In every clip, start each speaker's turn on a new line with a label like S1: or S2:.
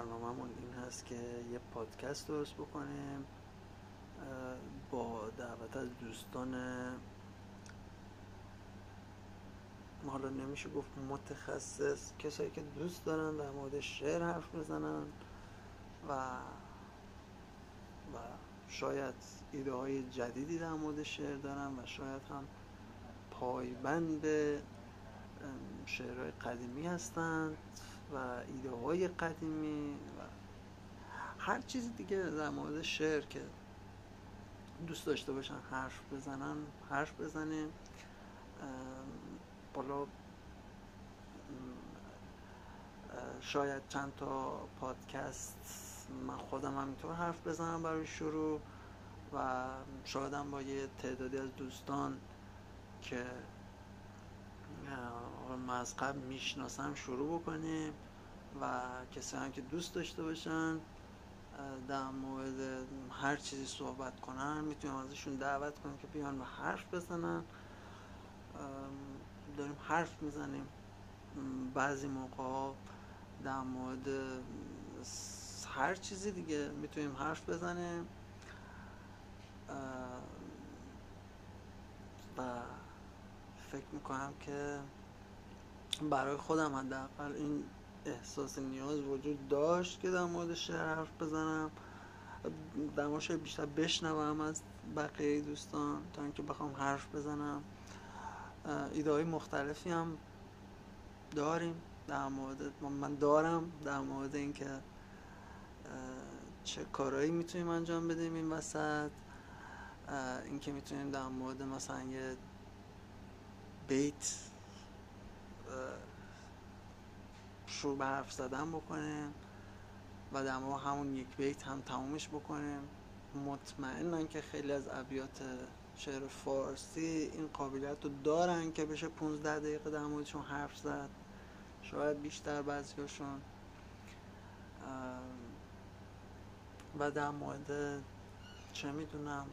S1: برنامهمون این هست که یه پادکست درست بکنیم با دعوت از دوستان حالا نمیشه گفت متخصص کسایی که دوست دارن در مورد شعر حرف بزنن و و شاید ایده های جدیدی در مورد شعر دارن و شاید هم پایبند شعرهای قدیمی هستند و ایده های قدیمی و هر چیزی دیگه در مورد شعر که دوست داشته باشن حرف بزنن حرف بزنیم. بالا شاید چند تا پادکست من خودم همینطور حرف بزنم برای شروع و شاید هم با یه تعدادی از دوستان که ما از قبل می‌شناسم شروع بکنیم و هم که دوست داشته باشن در مورد هر چیزی صحبت کنن می‌تونیم ازشون دعوت کنیم که بیان و حرف بزنن. داریم حرف می‌زنیم. بعضی موقع در مورد هر چیزی دیگه می‌تونیم حرف بزنیم. و فکر می‌کنم که برای خودم حداقل این احساس نیاز وجود داشت که در مورد شعر حرف بزنم. در مورد بیشتر بشنوم از بقیه دوستان تا اینکه بخوام حرف بزنم. ایده های مختلفی هم داریم در مورد من دارم در مورد اینکه چه کارهایی می‌تونیم انجام بدیم این وسط. اینکه می‌تونیم در مورد مثلا یه بیت شروع به حرف زدن بکنیم و در مورد همون یک بیت هم تمومش بکنیم. مطمئنم که خیلی از ابیات شعر فارسی این قابلیت رو دارن که بشه 15 دقیقه در موردشون حرف زد. شاید بیشتر بعضیاشون. و در مورد چه می‌دونم.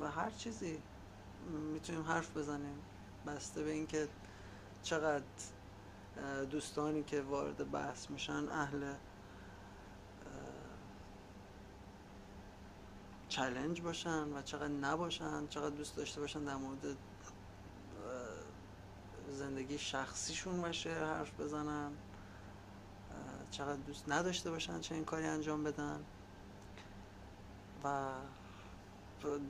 S1: و هر چیزی می‌تونیم حرف بزنیم. بسته به اینکه چقدر دوستانی که وارد بحث میشن اهل چلنج باشن و چقدر نباشن چقدر دوست داشته باشن در مورد زندگی شخصیشون و شعر حرف بزنن. چقدر دوست نداشته باشن چه این کاری انجام بدن. و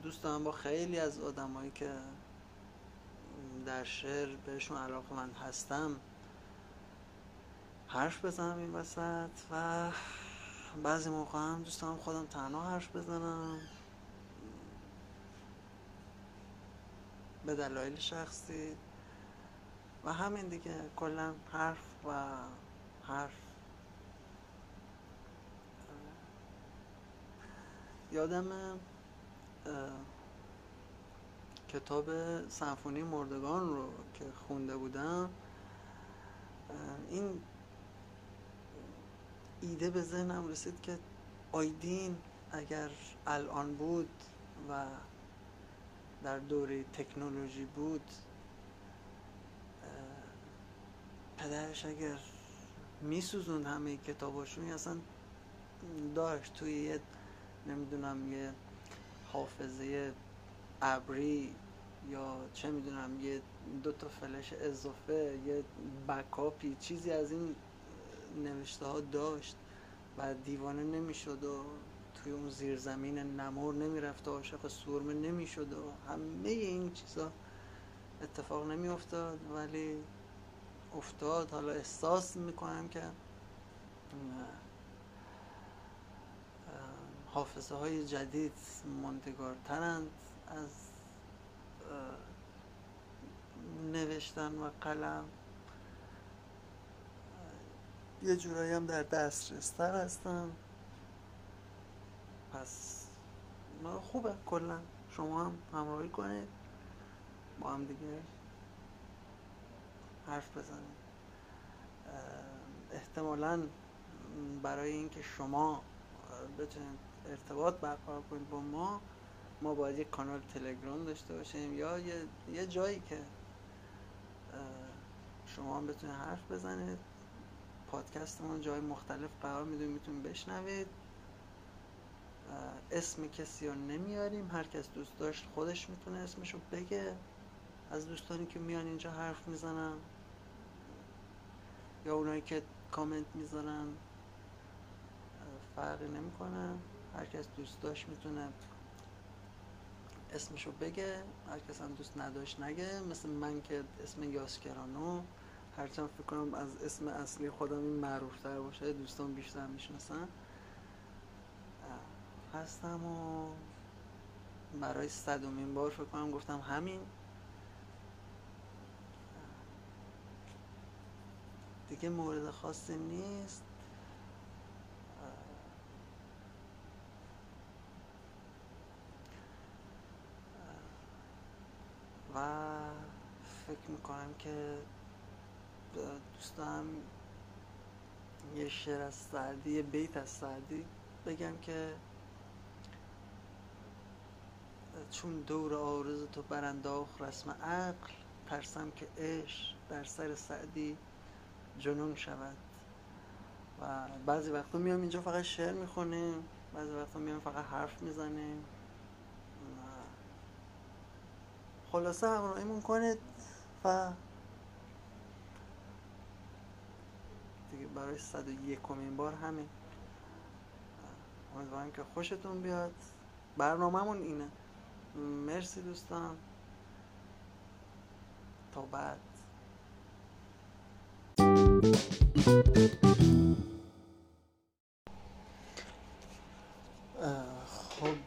S1: دوست دارم با خیلی از آدمایی که در شعر بهشون علاقه من هستم. حرف بزنم این وسط و بعضی موقع هم دوست خودم تنها حرف بزنم. به دلایل شخصی. و همین دیگه کلا حرف و حرف. یادم کتاب سمفونی مردگان رو که خونده بودم این ایده به ذهنم رسید که آیدین اگر الان بود و در دوره تکنولوژی بود پدرش اگر میسوزوند همه کتاباشون اصلا داشت توی یه نمی‌دونم یه حافظه ابری یا چه می‌دونم یه دو تا فلش اضافه یه بکاپی چیزی از این نوشته ها داشت و دیوانه نمی‌شد و توی اون زیرزمین نمور نمی‌رفت و عاشق سورمه نمی‌شد و همه این چیزا اتفاق نمیافتاد. ولی افتاد. حالا احساس می‌کنم که حافظه های جدید مندگارترند از نوشتن و قلم. یه جورایی هم در دسترستر هستن پس خوبه کلا. شما هم همراهی کنید. با هم دیگه حرف بزنید احتمالا برای اینکه شما بتونید ارتباط برقرار کنید با ما ما باید یک کانال تلگرام داشته باشیم یا یه, یه جایی که شما هم بتونید حرف بزنید پادکستمون جای مختلف قرار می‌دونیم می‌تونیم بشنوید. اسم کسی رو نمیاریم هر کس دوست داشت خودش می‌تونه اسمشو بگه. از دوستانی که میان اینجا حرف می‌زنن یا اونایی که کامنت می‌ذارن فرقی نمی‌کنه. هر کس دوست داشت می‌تونه اسمشو بگه هر کس هم دوست نداشت نگه. مثل من که اسم یاسکرانو هرچند فکر کنم از اسم اصلی خودم این معروف تر باشه دوستان بیشتر می‌شناسن. هستم و برای صدومین بار فکر کنم گفتم همین. دیگه مورد خاصی نیست و که دوستم یه شعر از سعدی یه بیت از سعدی بگم که چون دور آرز تو برانداخ رسم عقل ترسم که عشق در سر سعدی جنون شود. و بعضی وقتا میام اینجا فقط شعر می‌خونیم بعضی وقتا میام فقط حرف می‌زنیم. خلاصه همراهیمون کنید. و دیگه برای صد و یکمین بار همین. امیدوارم که خوشتون بیاد. برنامهمون اینه. مرسی دوستان. تا بعد. خب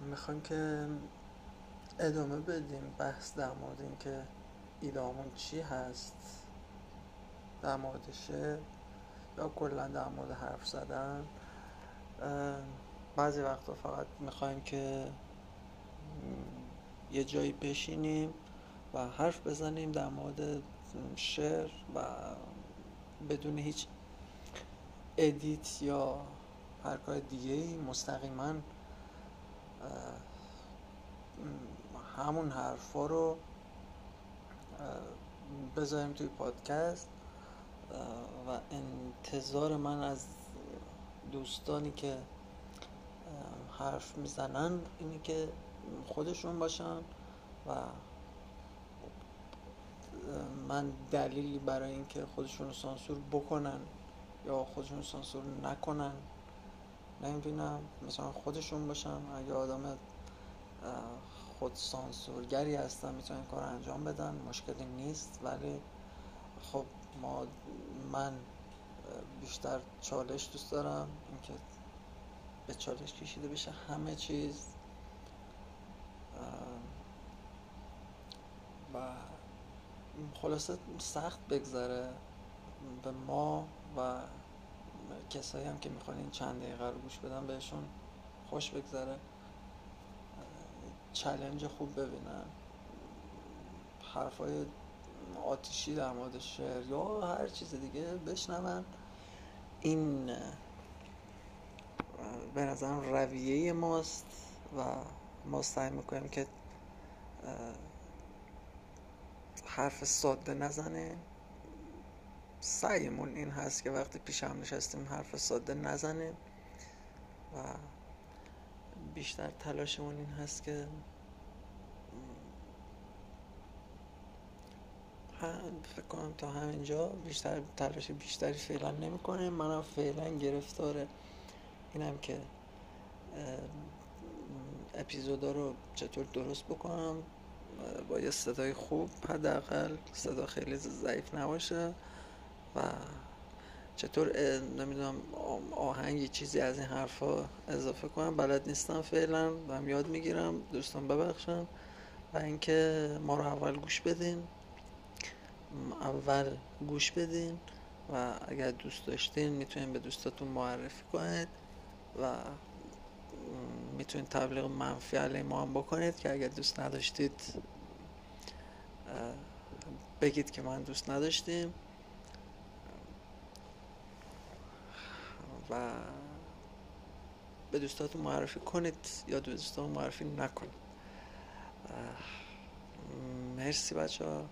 S1: می‌خوام که ادامه بدیم بحث در مورد اینکه ایدامون چی هست در مورد شعر یا کلا در مورد حرف زدن. بعضی وقتا فقط می‌خوایم که یه جایی بشینیم و حرف بزنیم در مورد شعر و بدون هیچ ادیت یا هر کار دیگه ای مستقیما همون حرفا رو بذاریم توی پادکست. و انتظار من از دوستانی که حرف می‌زنن اینه که خودشون باشن و من دلیلی برای اینکه خودشون رو سانسور بکنن یا خودشون سانسور نکنن نمی‌بینم مثلا خودشون باشن. اگه آدم خود سانسورگری هستن می‌تونن کار انجام بدن مشکلی نیست. ولی خب ما من بیشتر چالش دوست دارم اینکه به چالش کشیده بشه همه چیز. و خلاصه سخت بگذره به ما و کسایی هم که می‌خوان این چند دقیقه رو گوش بدن بهشون خوش بگذره. چلنج خوب ببینن حرفای آتیشی در مورد شعر یا هر چیز دیگه بشنون این به نظرم رویه ماست و ما سعی می‌کنیم که حرف ساده نزنه. سعیمون این هست که وقتی پیش هم نشستیم حرف ساده نزنه و بیشتر تلاشمون این هست که فکر کنم تا همینجا بیشتر تلاش بیشتری فعلا نمی‌کنه. منم فعلا گرفتاره اینم که اپیزودا رو چطور درست بکنم. با یه صدای خوب حداقل صدا خیلی ضعیف نباشه و چطور نمی‌دونم آهنگی چیزی از این حرفا اضافه کنم؟ بلد نیستم فعلا دارم یاد می‌گیرم دوستان ببخشم و اینکه ما رو اول گوش بدین. اول گوش بدین. و اگر دوست داشتین می‌تونین به دوستاتون معرفی کنید. و می‌تونید تبلیغ منفی علیه ما هم بکنید که اگر دوست نداشتید بگید که من دوست نداشتیم. به دوستاتون معرفی کنید یا دوستاتون معرفی نکنید. مرسی بچه ها